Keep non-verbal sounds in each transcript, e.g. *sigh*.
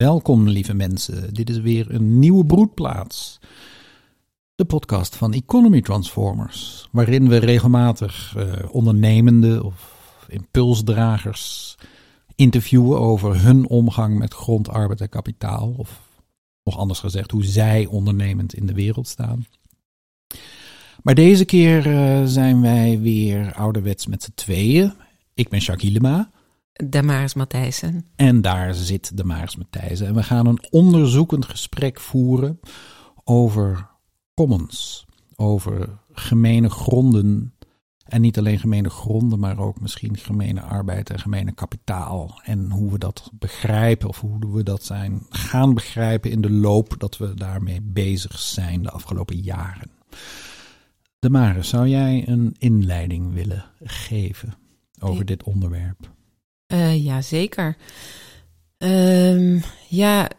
Welkom, lieve mensen. Dit is weer een nieuwe broedplaats. De podcast van Economy Transformers, waarin we regelmatig uh, ondernemende of impulsdragers interviewen over hun omgang met grond, arbeid en kapitaal. Of nog anders gezegd, hoe zij ondernemend in de wereld staan. Maar deze keer uh, zijn wij weer ouderwets met z'n tweeën. Ik ben Jacques. Damaris Matthijssen. En daar zit Damaris Matthijssen. En we gaan een onderzoekend gesprek voeren over commons. Over gemene gronden. En niet alleen gemene gronden, maar ook misschien gemene arbeid en gemene kapitaal. En hoe we dat begrijpen, of hoe we dat zijn gaan begrijpen in de loop dat we daarmee bezig zijn de afgelopen jaren. Damaris, zou jij een inleiding willen geven over dit onderwerp? Uh, ja, zeker. Um, ja,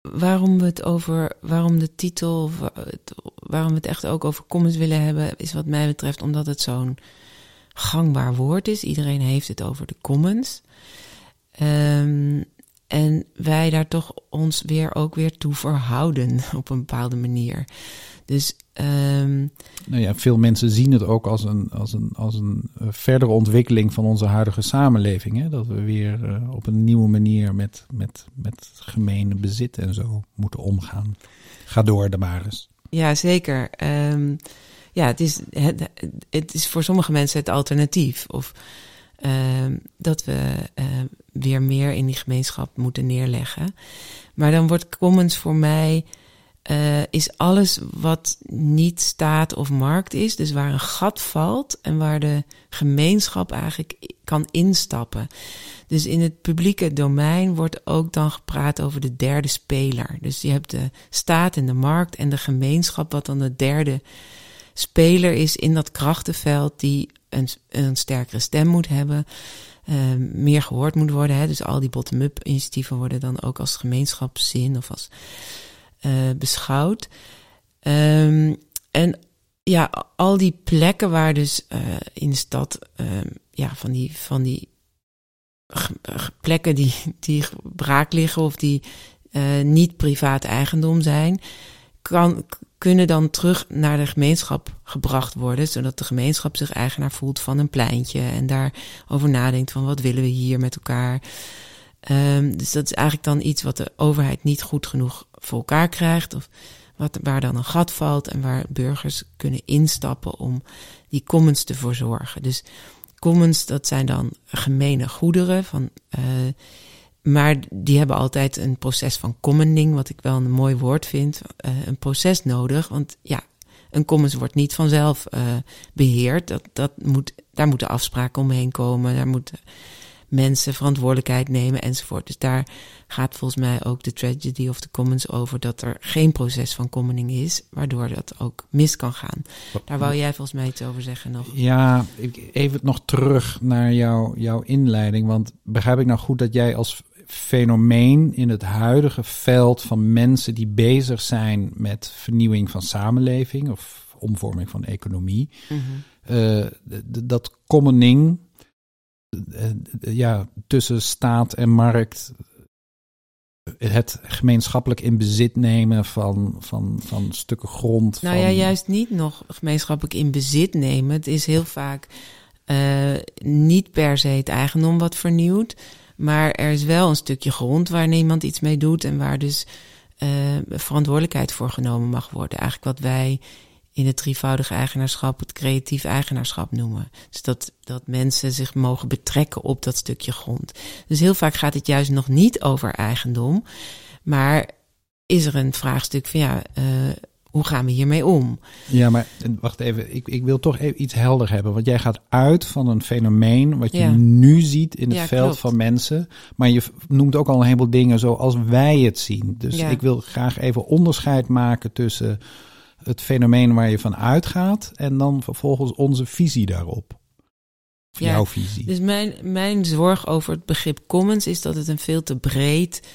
waarom we het over, waarom de titel, waarom we het echt ook over commons willen hebben, is wat mij betreft omdat het zo'n gangbaar woord is. Iedereen heeft het over de commons. Um, en wij daar toch ons weer ook weer toe verhouden *laughs* op een bepaalde manier. Dus. Um, nou ja, veel mensen zien het ook als een, als een, als een eh, verdere ontwikkeling van onze huidige samenleving. Hè? Dat we weer uh, op een nieuwe manier met, met, met gemene bezit en zo moeten omgaan. Ga door, Damaris. Ja, zeker. Um, ja, het is, het, het is voor sommige mensen het alternatief. Of uh, dat we uh, weer meer in die gemeenschap moeten neerleggen. Maar dan wordt commons voor mij uh, is alles wat niet staat of markt is. Dus waar een gat valt en waar de gemeenschap eigenlijk kan instappen. Dus in het publieke domein wordt ook dan gepraat over de derde speler. Dus je hebt de staat en de markt en de gemeenschap, wat dan de derde speler is in dat krachtenveld die een, een sterkere stem moet hebben. Uh, meer gehoord moet worden. Hè? Dus al die bottom-up initiatieven worden dan ook als gemeenschapszin of als beschouwd. Um, en ja, al die plekken waar dus uh, in de stad, um, ja, van die, van die plekken die, die braak liggen of die uh, niet privaat eigendom zijn, kan, kunnen dan terug naar de gemeenschap gebracht worden, zodat de gemeenschap zich eigenaar voelt van een pleintje en daarover nadenkt van wat willen we hier met elkaar. Um, dus dat is eigenlijk dan iets wat de overheid niet goed genoeg voor elkaar krijgt. Of wat, waar dan een gat valt en waar burgers kunnen instappen om die commons te verzorgen. Dus commons, dat zijn dan gemene goederen. Van, uh, maar die hebben altijd een proces van commoning, wat ik wel een mooi woord vind. Uh, een proces nodig. Want ja, een commons wordt niet vanzelf uh, beheerd. Dat, dat moet, daar moeten afspraken omheen komen. Daar moeten mensen verantwoordelijkheid nemen enzovoort. Dus daar gaat volgens mij ook de tragedy of the commons over dat er geen proces van commoning is, waardoor dat ook mis kan gaan. Daar wou jij volgens mij iets over zeggen nog. Ja, even nog terug naar jou, jouw inleiding, want begrijp ik nou goed dat jij als fenomeen in het huidige veld van mensen die bezig zijn met vernieuwing van samenleving of omvorming van economie, mm -hmm. uh, dat commoning eh, ja, tussen staat en markt het gemeenschappelijk in bezit nemen van, van, van stukken grond. Nou ja, juist niet nog gemeenschappelijk in bezit nemen. Het is heel vaak uh, niet per se het eigendom wat vernieuwt. Maar er is wel een stukje grond waar niemand iets mee doet en waar dus uh, verantwoordelijkheid voor genomen mag worden. Eigenlijk wat wij in het drievoudige eigenaarschap het creatief eigenaarschap noemen. Dus dat, dat mensen zich mogen betrekken op dat stukje grond. Dus heel vaak gaat het juist nog niet over eigendom, maar is er een vraagstuk van ja, uh, hoe gaan we hiermee om? Ja, maar wacht even, ik, ik wil toch even iets helder hebben. Want jij gaat uit van een fenomeen wat je ja. nu ziet in het ja, veld klopt. van mensen. Maar je noemt ook al een heleboel dingen zoals wij het zien. Dus ja. ik wil graag even onderscheid maken tussen het fenomeen waar je van uitgaat en dan vervolgens onze visie daarop. Ja, jouw visie. Dus mijn, mijn zorg over het begrip commons is dat het een veel te breed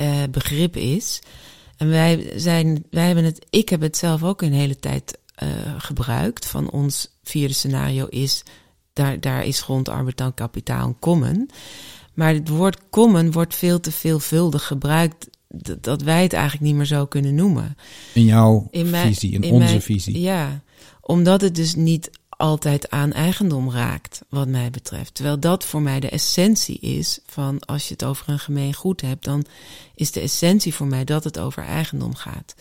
uh, begrip is. En wij zijn, wij hebben het, ik heb het zelf ook een hele tijd uh, gebruikt. Van ons vierde scenario is, daar, daar is grond, arbeid en kapitaal een common. Maar het woord common wordt veel te veelvuldig gebruikt dat, dat wij het eigenlijk niet meer zo kunnen noemen. In jouw In mijn- visie, in, in onze mijn- visie. Ja, omdat het dus niet altijd aan eigendom raakt, wat mij betreft. Terwijl dat voor mij de essentie is van als je het over een gemeen goed hebt, dan is de essentie voor mij dat het over eigendom gaat.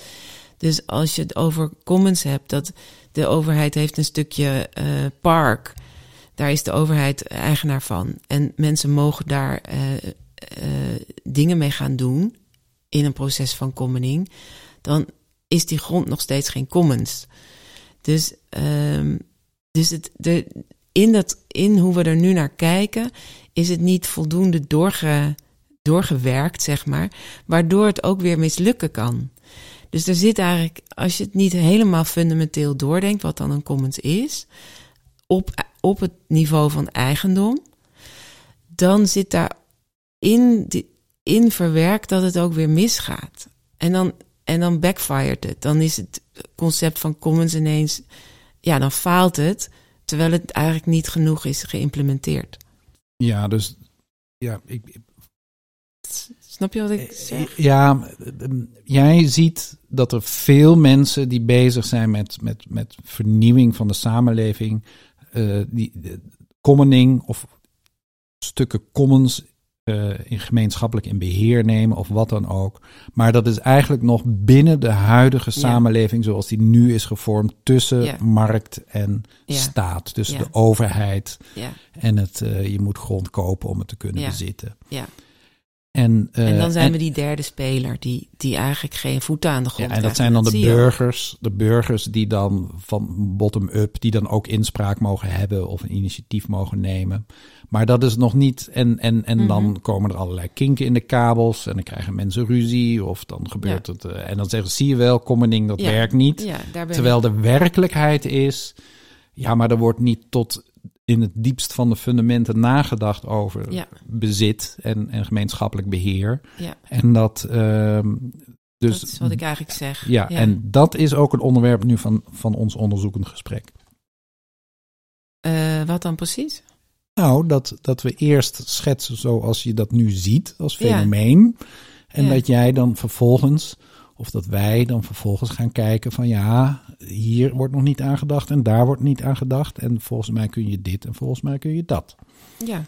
Dus als je het over commons hebt, dat de overheid heeft een stukje eh, park, daar is de overheid eigenaar van. En mensen mogen daar eh, eh, dingen mee gaan doen in een proces van commoning, dan is die grond nog steeds geen commons. Dus, ehm, dus het, de, in, dat, in hoe we er nu naar kijken, is het niet voldoende doorge, doorgewerkt, zeg maar, waardoor het ook weer mislukken kan. Dus er zit eigenlijk, als je het niet helemaal fundamenteel doordenkt, wat dan een commons is, op, op het niveau van eigendom, dan zit daar in, die- in verwerkt dat het ook weer misgaat. En dan, en dan backfired het. Dan is het concept van commons ineens, ja, dan faalt het, terwijl het eigenlijk niet genoeg is geïmplementeerd. Ja, dus ja, ik, ik- Snap je wat ik zeg? ja, eh, jij ziet dat er veel mensen die bezig zijn met, met, met vernieuwing van de samenleving, eh, die de commoning of stukken commons eh, in gemeenschappelijk in beheer nemen of wat dan ook. Maar dat is eigenlijk nog binnen de huidige Ja. samenleving zoals die nu is gevormd tussen Ja. markt en Ja. staat. Tussen Ja. de overheid Ja, en het, eh, je moet grond kopen om het te kunnen Ja. bezitten. ja. En, eh, En dan zijn en- we die derde speler, die, die eigenlijk geen voeten aan de Ja, grond en dat zijn dan de ook. burgers, de burgers die dan van bottom-up, die dan ook inspraak mogen hebben of een initiatief mogen nemen. Maar dat is nog niet, en, en, en Mhm. dan komen er allerlei kinken in de kabels en dan krijgen mensen ruzie of dan gebeurt het. eh, en dan zeggen ze, zie je wel, commoning, dat Ja. werkt niet. Ja, Terwijl de werkelijkheid is, ja, maar er wordt niet tot in het diepst van de fundamenten nagedacht over bezit en, en gemeenschappelijk beheer. Ja, En dat, ehm, dus dat is wat ik eigenlijk zeg. ja, en dat is ook het onderwerp nu van, van ons onderzoekend gesprek. Eh, wat dan precies? Nou, dat, dat we eerst schetsen zoals je dat nu ziet als Ja. fenomeen. En Ja. dat jij dan vervolgens, of dat wij dan vervolgens gaan kijken van ja, hier wordt nog niet aangedacht en daar wordt niet aangedacht. En volgens mij kun je dit en volgens mij kun je dat. Ja,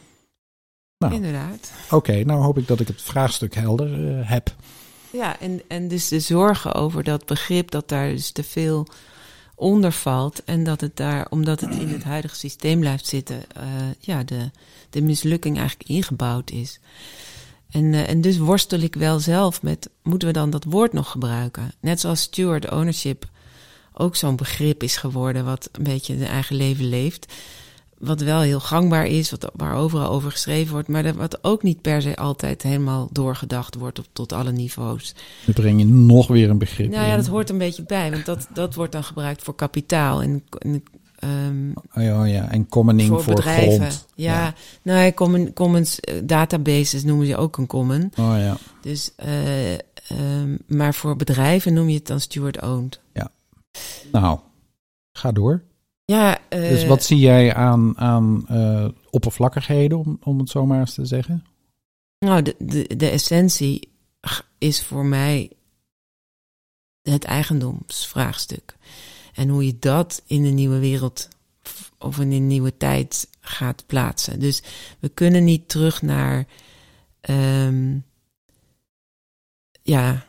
Nou. inderdaad. Oké, nou hoop ik dat ik het vraagstuk helder eh, heb. Ja, en, en dus de zorgen over dat begrip dat daar dus te veel onder valt. En dat het daar, omdat het in het huidige systeem blijft zitten, eh, ja, de, de mislukking eigenlijk ingebouwd is. En, eh, en dus worstel ik wel zelf met, moeten we dan dat woord nog gebruiken? Net zoals steward ownership ook zo'n begrip is geworden, wat een beetje zijn eigen leven leeft. Wat wel heel gangbaar is, wat, waar overal over geschreven wordt, maar dat, wat ook niet per se altijd helemaal doorgedacht wordt op, tot alle niveaus. Nu breng je nog weer een begrip Nou ja, dat hoort een beetje bij, want dat, dat wordt dan gebruikt voor kapitaal en, en ehm, Oh ja, ja, en commoning voor, voor, bedrijven. grond. Ja, nou ja, common, commons eh, databases noemen ze ook een common. Oh ja. Dus, eh, ehm, maar voor bedrijven noem je het dan steward-owned. Nou, ga door. Ja, eh, Dus wat zie jij aan, aan eh, oppervlakkigheden, om, om het zo maar eens te zeggen? Nou, de, de, de essentie is voor mij het eigendomsvraagstuk. En hoe je dat in de nieuwe wereld of in een nieuwe tijd gaat plaatsen. Dus we kunnen niet terug naar. ehm, ja.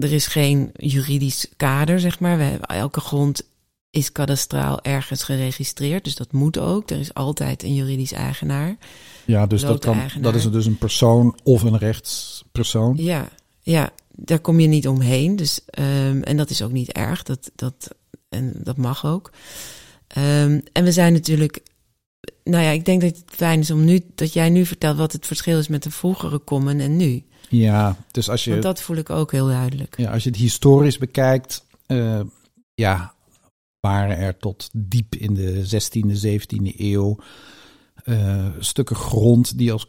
Er is geen juridisch kader, zeg maar. We hebben, elke grond is kadastraal ergens geregistreerd. Dus dat moet ook. Er is altijd een juridisch eigenaar. Ja, dus dat, kan, dat is dus een persoon of een rechtspersoon. Ja, ja, daar kom je niet omheen. Dus, ehm, en dat is ook niet erg. Dat, dat, en dat mag ook. Ehm, en we zijn natuurlijk. Nou ja, ik denk dat het fijn is om nu dat jij nu vertelt wat het verschil is met de vroegere common en nu. Ja, dus als je, Want dat voel ik ook heel duidelijk. ja, als je het historisch bekijkt, eh, ja, waren er tot diep in de 16e, 17e eeuw eh, stukken grond die als,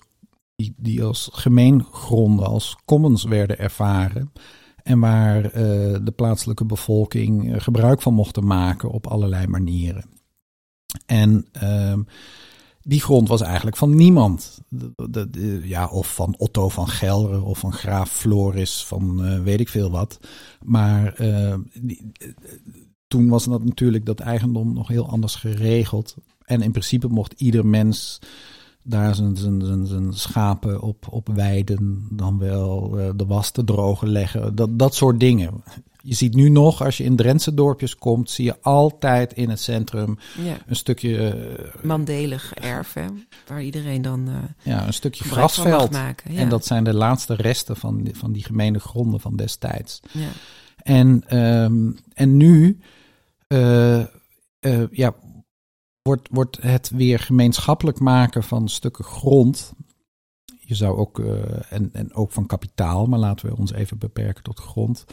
die, die als gemeengronden, als commons werden ervaren. En waar eh, de plaatselijke bevolking eh, gebruik van mochten maken op allerlei manieren. En ehm, die grond was eigenlijk van niemand. Ja, of van Otto van Gelre of van graaf Floris van weet ik veel wat. Maar die, toen was dat natuurlijk dat eigendom nog heel anders geregeld. En in principe mocht ieder mens daar zijn, zijn, zijn, zijn schapen op, op weiden, dan wel uh, de was te drogen leggen, dat, dat soort dingen. Je ziet nu nog, als je in Drentse dorpjes komt, zie je altijd in het centrum Ja. een stukje, uh, Mandelig erf, hè, waar iedereen dan eh ja, een stukje grasveld. maken. Ja. En dat zijn de laatste resten van, die- van die gemene gronden van destijds. ja. En, ehm, en nu eh, eh, ja, wordt, wordt het weer gemeenschappelijk maken van stukken grond. Je zou ook, eh, en, en ook van kapitaal, maar laten we ons even beperken tot grond.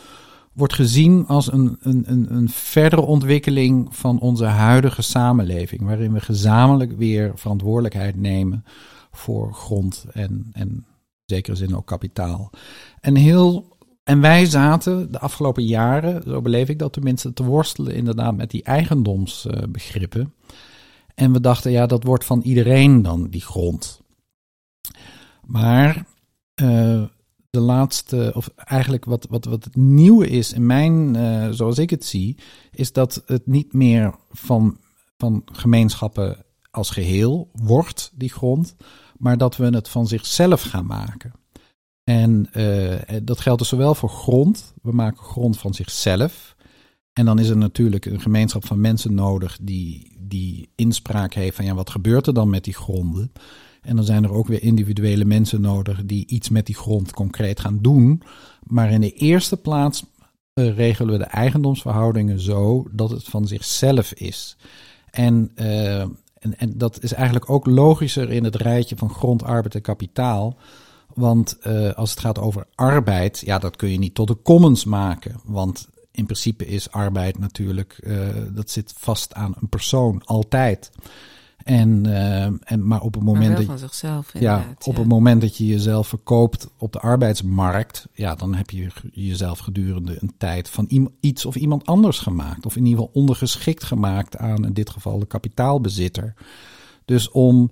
Wordt gezien als een, een, een, een verdere ontwikkeling van onze huidige samenleving. Waarin we gezamenlijk weer verantwoordelijkheid nemen voor grond en, en in zekere zin ook kapitaal. En heel en wij zaten de afgelopen jaren, zo beleef ik dat tenminste, te worstelen inderdaad met die eigendomsbegrippen. En we dachten, ja, dat wordt van iedereen dan, die grond. Maar eh, de laatste, of eigenlijk wat, wat, wat het nieuwe is in mijn, eh, zoals ik het zie, is dat het niet meer van, van gemeenschappen als geheel wordt, die grond, maar dat we het van zichzelf gaan maken. En eh, dat geldt dus zowel voor grond. We maken grond van zichzelf. En dan is er natuurlijk een gemeenschap van mensen nodig die, die inspraak heeft van ja, wat gebeurt er dan met die gronden? En dan zijn er ook weer individuele mensen nodig die iets met die grond concreet gaan doen. Maar in de eerste plaats eh, regelen we de eigendomsverhoudingen zo dat het van zichzelf is. En, eh, en, en dat is eigenlijk ook logischer in het rijtje van grond, arbeid en kapitaal. Want eh, als het gaat over arbeid, ja, dat kun je niet tot de commons maken. Want in principe is arbeid natuurlijk, eh, dat zit vast aan een persoon, altijd. En, eh, en, maar op het moment dat van zichzelf, ja, op ja. het moment dat je jezelf verkoopt op de arbeidsmarkt, ja, dan heb je jezelf gedurende een tijd van iets of iemand anders gemaakt. Of in ieder geval ondergeschikt gemaakt aan in dit geval de kapitaalbezitter. Dus om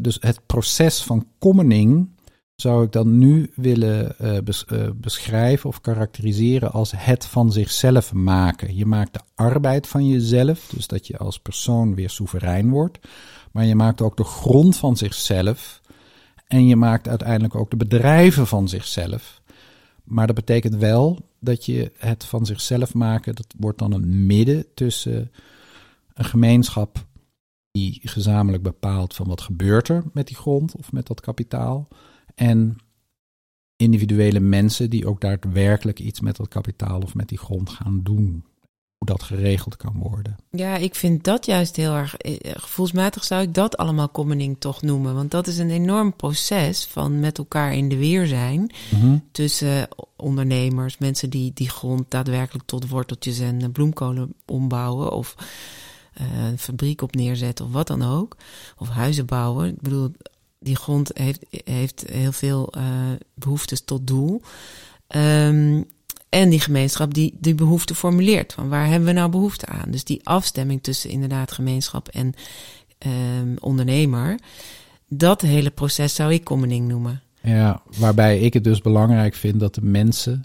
dus het proces van commoning zou ik dan nu willen eh, eh, beschrijven of karakteriseren als het van zichzelf maken. Je maakt de arbeid van jezelf, dus dat je als persoon weer soeverein wordt. Maar je maakt ook de grond van zichzelf. En je maakt uiteindelijk ook de bedrijven van zichzelf. Maar dat betekent wel dat je het van zichzelf maken, dat wordt dan een midden tussen een gemeenschap die gezamenlijk bepaalt van wat gebeurt er met die grond of met dat kapitaal. En individuele mensen die ook daadwerkelijk iets met dat kapitaal of met die grond gaan doen. Hoe dat geregeld kan worden. Ja, ik vind dat juist heel erg. eh, Gevoelsmatig zou ik dat allemaal commoning toch noemen. Want dat is een enorm proces van met elkaar in de weer zijn. Tussen ondernemers, mensen die die grond daadwerkelijk tot worteltjes en eh, bloemkolen ombouwen. Of eh, een fabriek op neerzetten of wat dan ook. Of huizen bouwen. Ik bedoel, die grond heeft, heeft heel veel eh, behoeftes tot doel. Ehm, en die gemeenschap die die behoefte formuleert. Van waar hebben we nou behoefte aan? Dus die afstemming tussen inderdaad gemeenschap en ehm, ondernemer. Dat hele proces zou ik commoning noemen. Ja, waarbij ik het dus belangrijk vind dat de mensen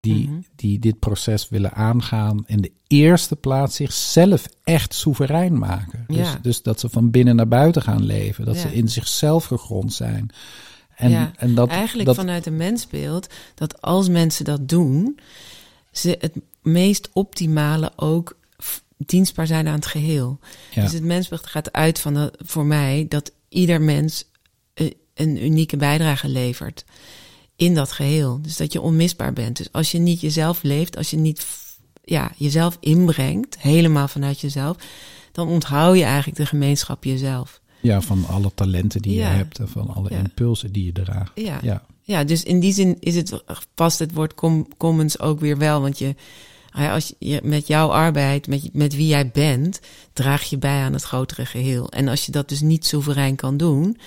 die, Mhm. die dit proces willen aangaan, in de eerste plaats zichzelf echt soeverein maken. Dus, Ja. dus dat ze van binnen naar buiten gaan leven, dat Ja. ze in zichzelf gegrond zijn. En, Ja, en dat, Eigenlijk dat, vanuit een mensbeeld dat als mensen dat doen, ze het meest optimale ook dienstbaar zijn aan het geheel. ja, Dus het mensbeeld gaat uit van voor mij dat ieder mens eh, een unieke bijdrage levert in dat geheel. Dus dat je onmisbaar bent. Dus als je niet jezelf leeft, als je niet ja, jezelf inbrengt, helemaal vanuit jezelf, dan onthoud je eigenlijk de gemeenschap jezelf. ja, van alle talenten die Ja. je hebt en van alle Ja. impulsen die je draagt. Ja. Ja, Ja, dus in die zin is het, past het woord com- commons ook weer wel. Want je, ja, als je met jouw arbeid, met, met wie jij bent, draag je bij aan het grotere geheel. En als je dat dus niet soeverein kan doen,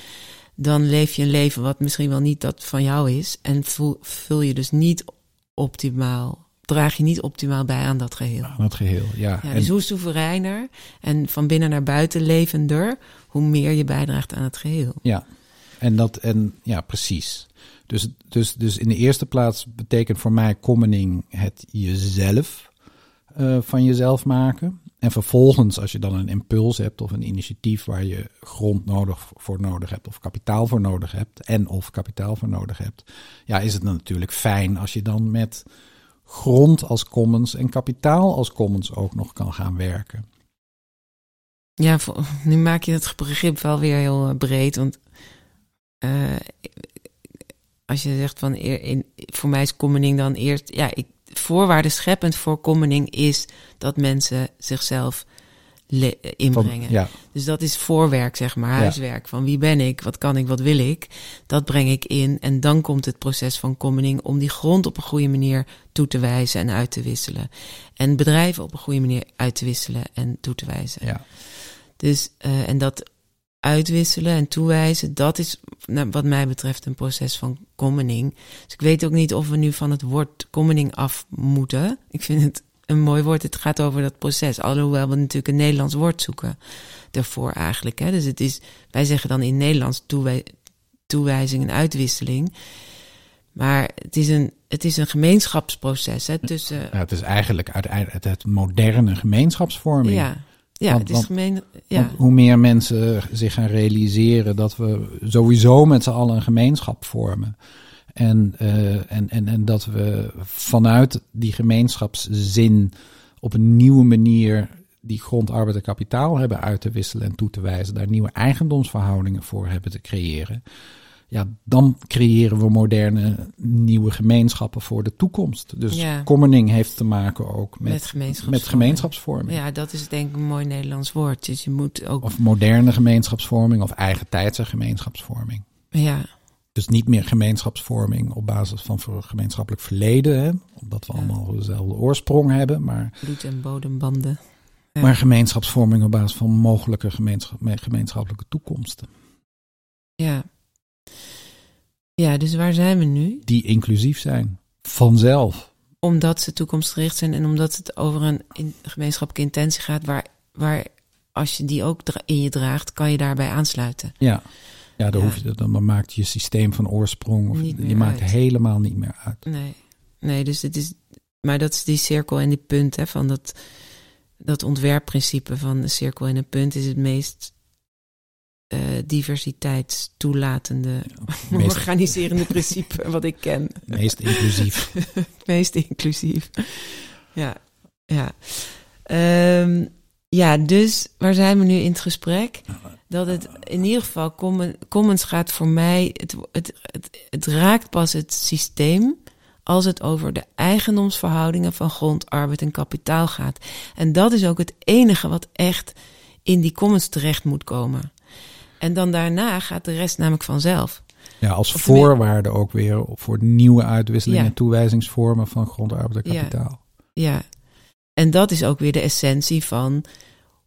dan leef je een leven wat misschien wel niet dat van jou is. En voel, vul je dus niet optimaal draag je niet optimaal bij aan dat geheel. Aan het geheel, ja. Ja, En- dus hoe soevereiner en van binnen naar buiten levender, hoe meer je bijdraagt aan het geheel. Ja, en dat en ja, precies. Dus, dus, dus in de eerste plaats betekent voor mij commoning het jezelf eh, van jezelf maken. En vervolgens, als je dan een impuls hebt of een initiatief waar je grond nodig voor nodig hebt of kapitaal voor nodig hebt en of kapitaal voor nodig hebt, ja, is het dan natuurlijk fijn als je dan met grond als commons en kapitaal als commons ook nog kan gaan werken. Ja, nu maak je het begrip wel weer heel eh, breed. Want eh, als je zegt van voor mij is commoning dan eerst. Ja, ik, voorwaarde scheppend voor commoning is dat mensen zichzelf eh, Van- inbrengen. ja, Dus dat is voorwerk, zeg maar, Ja. huiswerk. Van wie ben ik, wat kan ik, wat wil ik. Dat breng ik in. En dan komt het proces van commoning om die grond op een goede manier toe te wijzen en uit te wisselen. En bedrijven op een goede manier uit te wisselen en toe te wijzen. ja. Dus, eh, en dat uitwisselen en toewijzen, dat is nou, wat mij betreft een proces van commoning. Dus ik weet ook niet of we nu van het woord commoning af moeten. Ik vind het een mooi woord. Het gaat over dat proces. Alhoewel we natuurlijk een Nederlands woord zoeken daarvoor eigenlijk. Hè. Dus het is, wij zeggen dan in Nederlands toewij- toewijzing en uitwisseling. Maar het is een, het is een gemeenschapsproces hè, tussen... Ja, het is eigenlijk uiteindelijk het moderne gemeenschapsvorming. Ja, ja Want- het is gemeen... Ja. Hoe meer mensen zich gaan realiseren dat we sowieso met z'n allen een gemeenschap vormen. En, eh, en, en, en dat we vanuit die gemeenschapszin op een nieuwe manier die grond, arbeid en kapitaal hebben uit te wisselen en toe te wijzen, daar nieuwe eigendomsverhoudingen voor hebben te creëren. Ja, dan creëren we moderne nieuwe gemeenschappen voor de toekomst. Dus Ja. commoning heeft te maken ook met, Met gemeenschapsvorming. met gemeenschapsvorming. Ja, dat is denk ik een mooi Nederlands woord. Dus je moet ook. Of moderne gemeenschapsvorming of eigen tijdse gemeenschapsvorming. Ja, Dus niet meer gemeenschapsvorming op basis van gemeenschappelijk verleden, hè, omdat we Ja. allemaal dezelfde oorsprong hebben, maar, bloed- en bodembanden. Ja. maar gemeenschapsvorming op basis van mogelijke gemeenschap, gemeenschappelijke toekomsten. Ja. Ja, dus waar zijn we nu? Die inclusief zijn. Vanzelf. Omdat ze toekomstgericht zijn en omdat het over een in, gemeenschappelijke intentie gaat, waar, waar als je die ook in je draagt, kan je daarbij aansluiten. Ja. Ja, dan, Ja. Hoef je, dan dan maakt je systeem van oorsprong, of, je maakt uit. helemaal niet meer uit. Nee, nee, dus het is. Maar dat is die cirkel en die punt, hè, van dat, dat ontwerpprincipe van de cirkel en een punt is het meest eh diversiteitstoelatende, Meest, *laughs* organiserende *laughs* principe wat ik ken. meest inclusief. *laughs* Meest inclusief. Ja, ja. Ehm, ja, dus waar zijn we nu in het gesprek? Dat het in ieder geval, common- Commons gaat voor mij, het, het, het, het raakt pas het systeem als het over de eigendomsverhoudingen van grond, arbeid en kapitaal gaat. En dat is ook het enige wat echt in die commons terecht moet komen. En dan daarna gaat de rest namelijk vanzelf. Ja, als Of meer- voorwaarde ook weer voor nieuwe uitwisselingen Ja. en toewijzingsvormen van grond, arbeid en Ja. kapitaal. Ja, en dat is ook weer de essentie van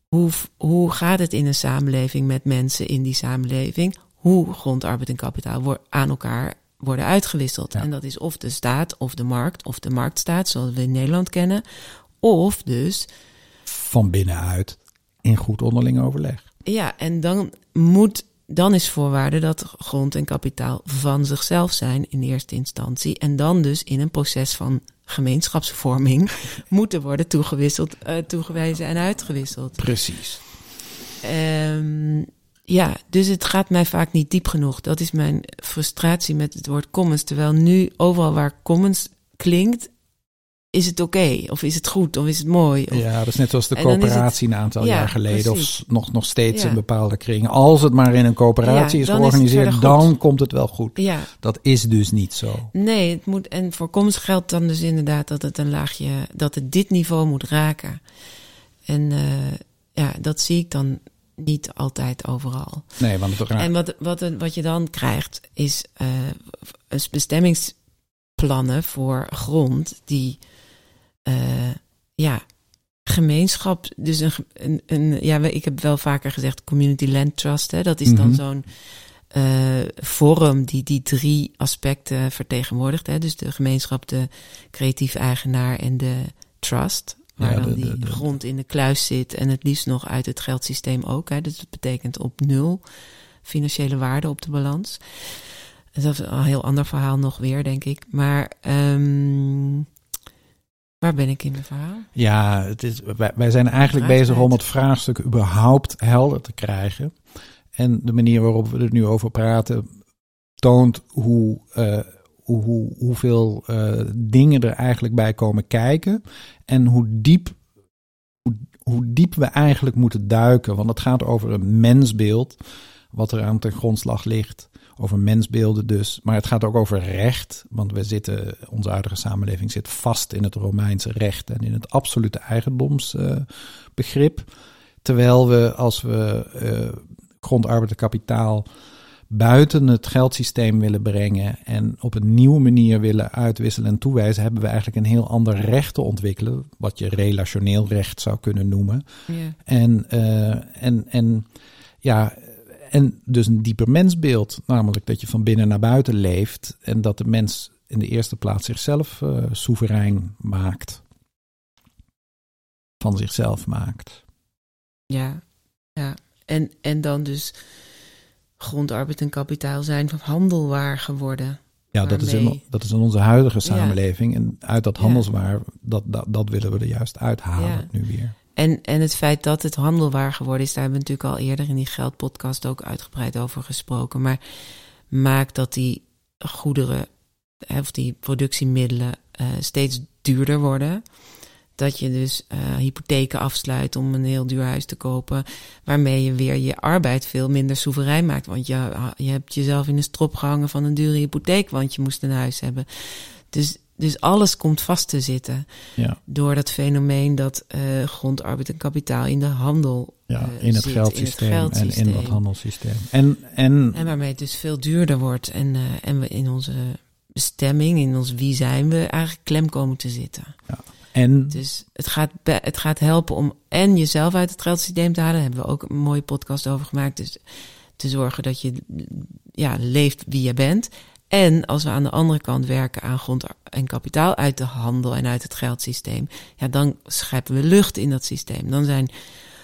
hoe, hoe gaat het in een samenleving met mensen in die samenleving? Hoe grond, arbeid en kapitaal aan elkaar worden uitgewisseld. Ja. En dat is of de staat of de markt of de marktstaat, zoals we in Nederland kennen. Of dus, Van binnenuit in goed onderling overleg. Ja, en dan moet, dan is voorwaarde dat grond en kapitaal van zichzelf zijn in eerste instantie. En dan dus in een proces van gemeenschapsvorming *laughs* moeten worden toegewisseld, eh, toegewezen en uitgewisseld. Precies. Ehm, ja, dus het gaat mij vaak niet diep genoeg. Dat is mijn frustratie met het woord commons. Terwijl nu overal waar commons klinkt, is het oké? Of is het goed? Of is het mooi? Of, Ja, dat is net zoals de het- coöperatie een aantal Ja, jaar geleden. precies. Of nog, nog steeds Ja. in bepaalde kringen. Als het maar in een coöperatie Ja, is georganiseerd, dan komt het wel goed. ja, Dat is dus niet zo. nee, het moet. En voor commons geldt dan dus inderdaad dat het een laagje, dat het dit niveau moet raken. En eh, ja, dat zie ik dan niet altijd overal. Nee, want het raakt. En wat, wat, wat je dan krijgt, is eh, een bestemmingsplannen voor grond die, eh, ja, gemeenschap, dus een, een, een, ja, ik heb wel vaker gezegd community land trust, hè, dat is dan Mhm. zo'n uh, vorm die die drie aspecten vertegenwoordigt. Hè? Dus de gemeenschap, de creatief eigenaar en de trust. Waar dan die grond in de kluis zit en het liefst nog uit het geldsysteem ook. Hè? Dus dat betekent op nul financiële waarde op de balans. Dat is een heel ander verhaal nog weer, denk ik. Maar um, waar ben ik in mijn verhaal? Ja, het is, wij, wij zijn eigenlijk bezig om het vraagstuk überhaupt helder te krijgen. En de manier waarop we er nu over praten toont hoe, uh, hoe, hoe, hoeveel uh, dingen er eigenlijk bij komen kijken. En hoe diep, hoe, hoe diep we eigenlijk moeten duiken. Want het gaat over een mensbeeld wat er aan ten grondslag ligt. Over mensbeelden dus. Maar het gaat ook over recht. Want we zitten, onze huidige samenleving zit vast in het Romeinse recht en in het absolute eigendomsbegrip. Uh, Terwijl we, als we uh, grondarbeid en kapitaal buiten het geldsysteem willen brengen en op een nieuwe manier willen uitwisselen en toewijzen, hebben we eigenlijk een heel ander recht te ontwikkelen, wat je relationeel recht zou kunnen noemen. En, uh, en, en ja, en dus een dieper mensbeeld, namelijk dat je van binnen naar buiten leeft en dat de mens in de eerste plaats zichzelf uh, soeverein maakt. Van zichzelf maakt. Ja, ja. En, en dan dus grondarbeid en kapitaal zijn van handelwaar geworden. Ja, dat is, in, dat is in onze huidige samenleving. En uit dat handelswaar, dat, dat, dat willen we er juist uithalen ja. nu weer. En, en het feit dat het handelwaar geworden is, daar hebben we natuurlijk al eerder in die geldpodcast ook uitgebreid over gesproken. Maar maakt dat die goederen, of die productiemiddelen, uh, steeds duurder worden. Dat je dus uh, hypotheken afsluit om een heel duur huis te kopen. Waarmee je weer je arbeid veel minder soeverein maakt. Want je, je hebt jezelf in een strop gehangen van een dure hypotheek, want je moest een huis hebben. Dus dus alles komt vast te zitten. Ja. Door dat fenomeen dat uh, grondarbeid en kapitaal in de handel. Ja, uh, in, het geldsysteem in het en in dat handelssysteem. En, en, en waarmee het dus veel duurder wordt. En, uh, en we in onze bestemming, in ons wie zijn we, eigenlijk klem komen te zitten. Ja. En, dus het gaat, het gaat helpen om en jezelf uit het geldsysteem te halen. Daar hebben we ook een mooie podcast over gemaakt. Dus te zorgen dat je ja, leeft wie je bent. En als we aan de andere kant werken aan grond en kapitaal uit de handel en uit het geldsysteem, ja, dan scheppen we lucht in dat systeem. Dan zijn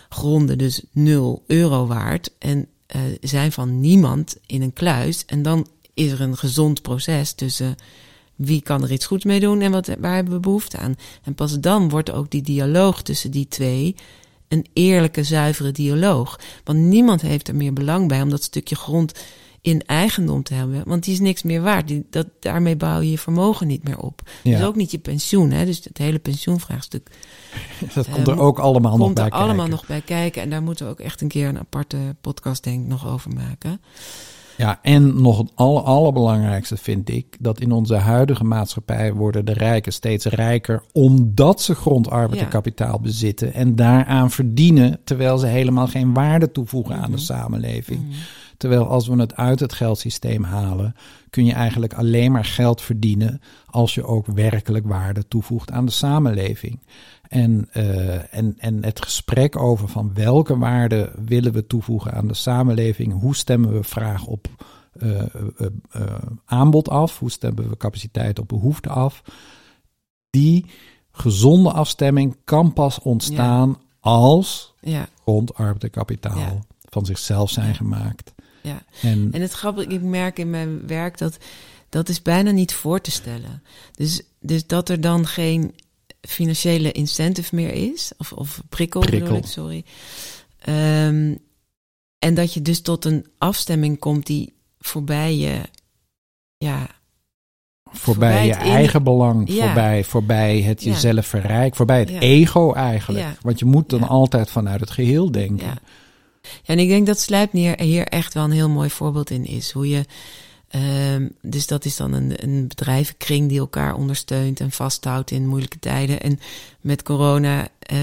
gronden dus 0 euro waard en uh, zijn van niemand in een kluis. En dan is er een gezond proces tussen wie kan er iets goeds mee doen en wat, waar hebben we behoefte aan. En pas dan wordt ook die dialoog tussen die twee een eerlijke, zuivere dialoog. Want niemand heeft er meer belang bij om dat stukje grond in eigendom te hebben. Want die is niks meer waard. Die, dat, daarmee bouw je je vermogen niet meer op. Ja. Dus ook niet je pensioen. Hè? Dus het hele pensioenvraagstuk. *laughs* Dat komt er ook allemaal nog bij kijken. Komt er allemaal nog bij kijken. En daar moeten we ook echt een keer een aparte podcast denk ik nog over maken. Ja, en nog het aller, allerbelangrijkste vind ik dat in onze huidige maatschappij worden de rijken steeds rijker omdat ze grondarbeid en kapitaal bezitten en daaraan verdienen terwijl ze helemaal geen waarde toevoegen aan de mhm. samenleving. Mhm. Terwijl als we het uit het geldsysteem halen, kun je eigenlijk alleen maar geld verdienen als je ook werkelijk waarde toevoegt aan de samenleving. En, uh, en, en het gesprek over van welke waarde willen we toevoegen aan de samenleving, hoe stemmen we vraag op uh, uh, aanbod af, hoe stemmen we capaciteit op behoefte af, die gezonde afstemming kan pas ontstaan als ja. grond, arbeid en kapitaal van zichzelf zijn gemaakt ja. En, en het grappige, ik merk in mijn werk dat dat is bijna niet voor te stellen. Dus, dus dat er dan geen financiële incentive meer is, of, of prikkel, prikkel. Ik, sorry. Um, en dat je dus tot een afstemming komt die voorbij je, ja, Voorbij, je eigen belang, voorbij, voorbij het jezelf verrijken, voorbij het ego eigenlijk. Want je moet dan altijd vanuit het geheel denken. En ik denk dat Sluipnier hier echt wel een heel mooi voorbeeld in is. Hoe je, um, dus dat is dan een, een bedrijvenkring die elkaar ondersteunt en vasthoudt in moeilijke tijden. En met corona uh,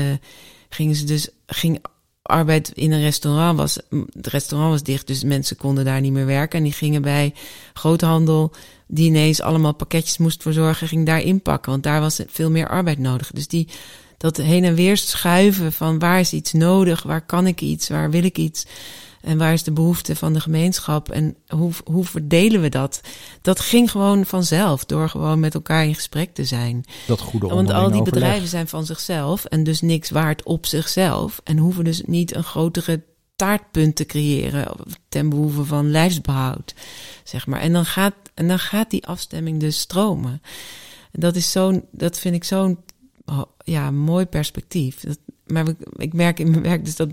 gingen ze dus, ging arbeid in een restaurant was, het restaurant was dicht, dus mensen konden daar niet meer werken. En die gingen bij groothandel, die ineens allemaal pakketjes moest verzorgen, ging daar inpakken. Want daar was veel meer arbeid nodig. Dus die, dat heen en weer schuiven van waar is iets nodig, waar kan ik iets, waar wil ik iets. En waar is de behoefte van de gemeenschap? En hoe, hoe verdelen we dat? Dat ging gewoon vanzelf, door gewoon met elkaar in gesprek te zijn. Dat goede Want al die bedrijven zijn van zichzelf en dus niks waard op zichzelf. En hoeven dus niet een grotere taartpunt te creëren ten behoeve van lijfsbehoud, zeg maar. En dan gaat, en dan gaat die afstemming dus stromen. En dat is zo'n, dat vind ik zo'n oh, ja, mooi perspectief. Dat, maar ik, ik merk in mijn werk dus dat,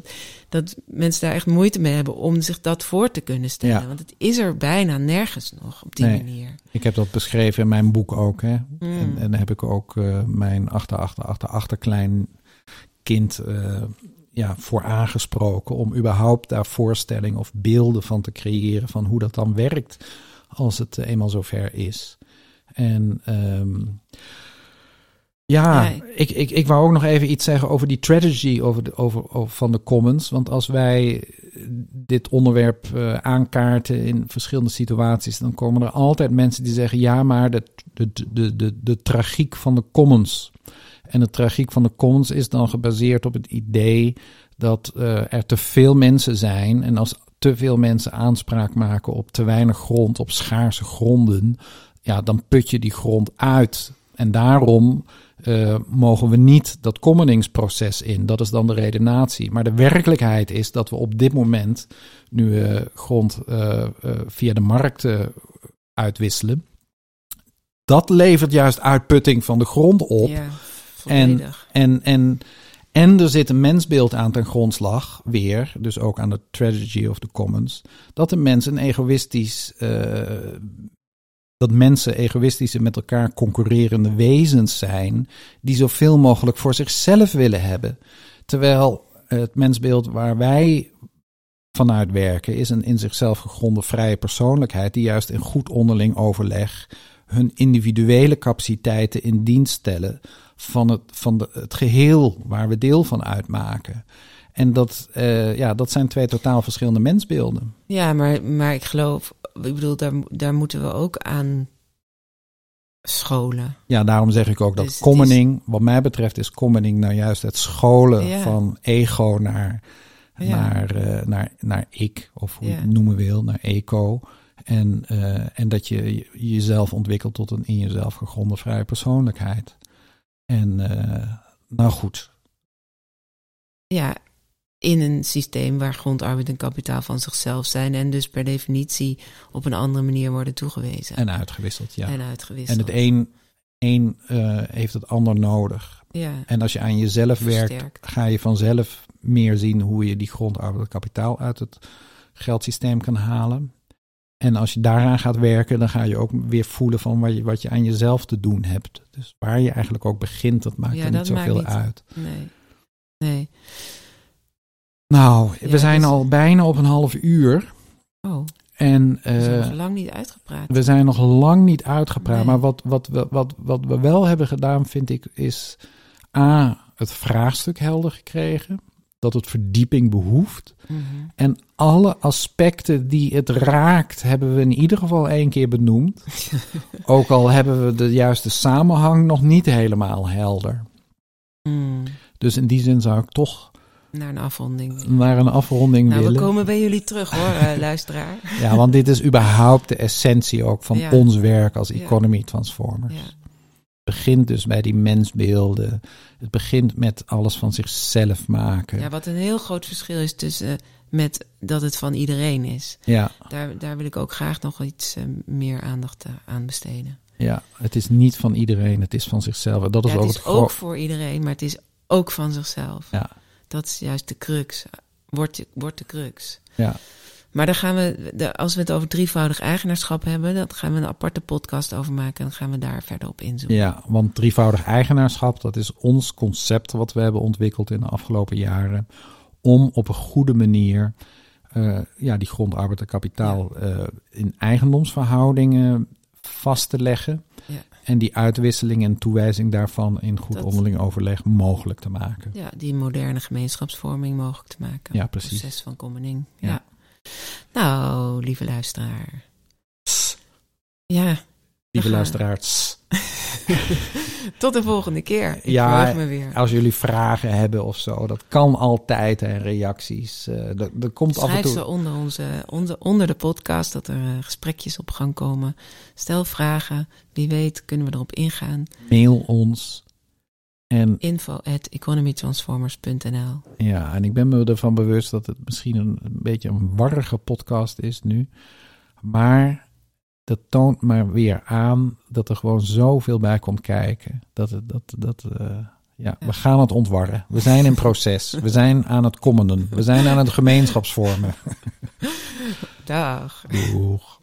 dat mensen daar echt moeite mee hebben om zich dat voor te kunnen stellen. Ja. Want het is er bijna nergens nog op die Nee. manier. Ik heb dat beschreven in mijn boek ook. Hè? Mm. En, en dan heb ik ook eh, mijn achter, achter, achter, achterklein kind eh, ja, voor aangesproken. Om überhaupt daar voorstellingen of beelden van te creëren. Van hoe dat dan werkt als het eh, eenmaal zover is. En ehm, ja, Ja, ik- ik, ik, wou ook nog even iets zeggen over die strategy over de, over, over, van de commons. Want als wij dit onderwerp eh, aankaarten in verschillende situaties, dan komen er altijd mensen die zeggen: ja, maar de, de, de, de, de tragiek van de commons. En de tragiek van de commons is dan gebaseerd op het idee dat eh, er te veel mensen zijn. En als te veel mensen aanspraak maken op te weinig grond, op schaarse gronden, ja, dan put je die grond uit. En daarom eh, mogen we niet dat commoningsproces in. Dat is dan de redenatie. Maar de werkelijkheid is dat we op dit moment, nu grond eh, eh, via de markten uitwisselen, dat levert juist uitputting van de grond op. Ja, volledig. En, en, en er zit een mensbeeld aan ten grondslag, weer, dus ook aan de tragedy of the commons, dat de mensen een egoïstisch, eh, dat mensen egoïstische met elkaar concurrerende wezens zijn, die zoveel mogelijk voor zichzelf willen hebben. Terwijl het mensbeeld waar wij vanuit werken is een in zichzelf gegronde vrije persoonlijkheid, die juist in goed onderling overleg hun individuele capaciteiten in dienst stellen van het, van de, het geheel waar we deel van uitmaken. En dat, eh, ja, dat zijn twee totaal verschillende mensbeelden. Ja, maar, maar ik geloof, ik bedoel, daar, daar moeten we ook aan scholen. Ja, daarom zeg ik ook dat Dus commoning, wat mij betreft, is commoning nou juist het scholen Ja. van ego naar, Ja. naar, eh, naar, naar ik, of hoe je het noemen wil, naar eco. En, eh, en dat je- jezelf ontwikkelt tot een in jezelf gegronde vrije persoonlijkheid. En eh, nou goed, Ja, in een systeem waar grondarbeid en kapitaal van zichzelf zijn en dus per definitie op een andere manier worden toegewezen en uitgewisseld, ja. en En, uitgewisseld. het een, een eh, heeft het ander nodig. ja, En als je aan jezelf werkt, ga je vanzelf meer zien hoe je die grondarbeid kapitaal uit het geldsysteem kan halen. En als je daaraan gaat werken, dan ga je ook weer voelen van wat je, wat je aan jezelf te doen hebt. Dus waar je eigenlijk ook begint, dat maakt Ja, er niet zoveel niet- uit. Nee. Nee. Nou, Ja, we zijn dus- al bijna op een half uur. Oh, En we zijn eh, nog lang niet uitgepraat. we zijn nog lang niet uitgepraat. Nee. Maar wat, wat, we, wat, wat we wel hebben gedaan, vind ik, is A, het vraagstuk helder gekregen. Dat het verdieping behoeft. Mhm. En alle aspecten die het raakt, hebben we in ieder geval één keer benoemd. *laughs* Ook al hebben we de juiste samenhang nog niet helemaal helder. Mm, Dus in die zin zou ik toch naar een afronding. naar een afronding Nou, we willen. komen bij jullie terug hoor, eh, *laughs* luisteraar. Ja, want dit is überhaupt de essentie ook van Ja. ons werk als economy transformers. Ja. Het begint dus bij die mensbeelden. Het begint met alles van zichzelf maken. ja, wat een heel groot verschil is tussen eh, met dat het van iedereen is. Ja, Daar, daar wil ik ook graag nog iets eh, meer aandacht eh, aan besteden. ja, het is niet van iedereen, het is van zichzelf. Dat is Ja, het is ook voor iedereen, maar het is ook van zichzelf. Ja. Dat is juist de crux. Wordt de, wordt de crux. Ja. Maar dan gaan we, de, als we het over drievoudig eigenaarschap hebben, dan gaan we een aparte podcast over maken en dan gaan we daar verder op inzoomen. Ja, want drievoudig eigenaarschap, dat is ons concept wat we hebben ontwikkeld in de afgelopen jaren. Om op een goede manier eh, ja, die grondarbeid en kapitaal eh, in eigendomsverhoudingen vast te leggen. Ja. En die uitwisseling en toewijzing daarvan in goed Dat- onderling overleg mogelijk te maken. Ja, die moderne gemeenschapsvorming mogelijk te maken. Ja, precies. Proces van commoning. Ja. Ja. Nou, lieve luisteraar. Ja. Lieve luisteraars. *laughs* Tot de volgende keer. Ik Ja, me weer. Als jullie vragen hebben of zo, dat kan altijd en reacties. eh, er, er komt af en Schrijf toe. ze onder, onze, onder, onder de podcast dat er eh, gesprekjes op gang komen. Stel vragen. Wie weet kunnen we erop ingaan. Mail ons. En Info at economytransformers.nl ja, en ik ben me ervan bewust dat het misschien een, een beetje een warrige podcast is nu. Maar dat toont maar weer aan dat er gewoon zoveel bij komt kijken. Dat het, dat, dat, eh, ja, we gaan het ontwarren. We zijn in proces. We zijn aan het kommenden. We zijn aan het gemeenschapsvormen. *laughs* Dag. Doeg.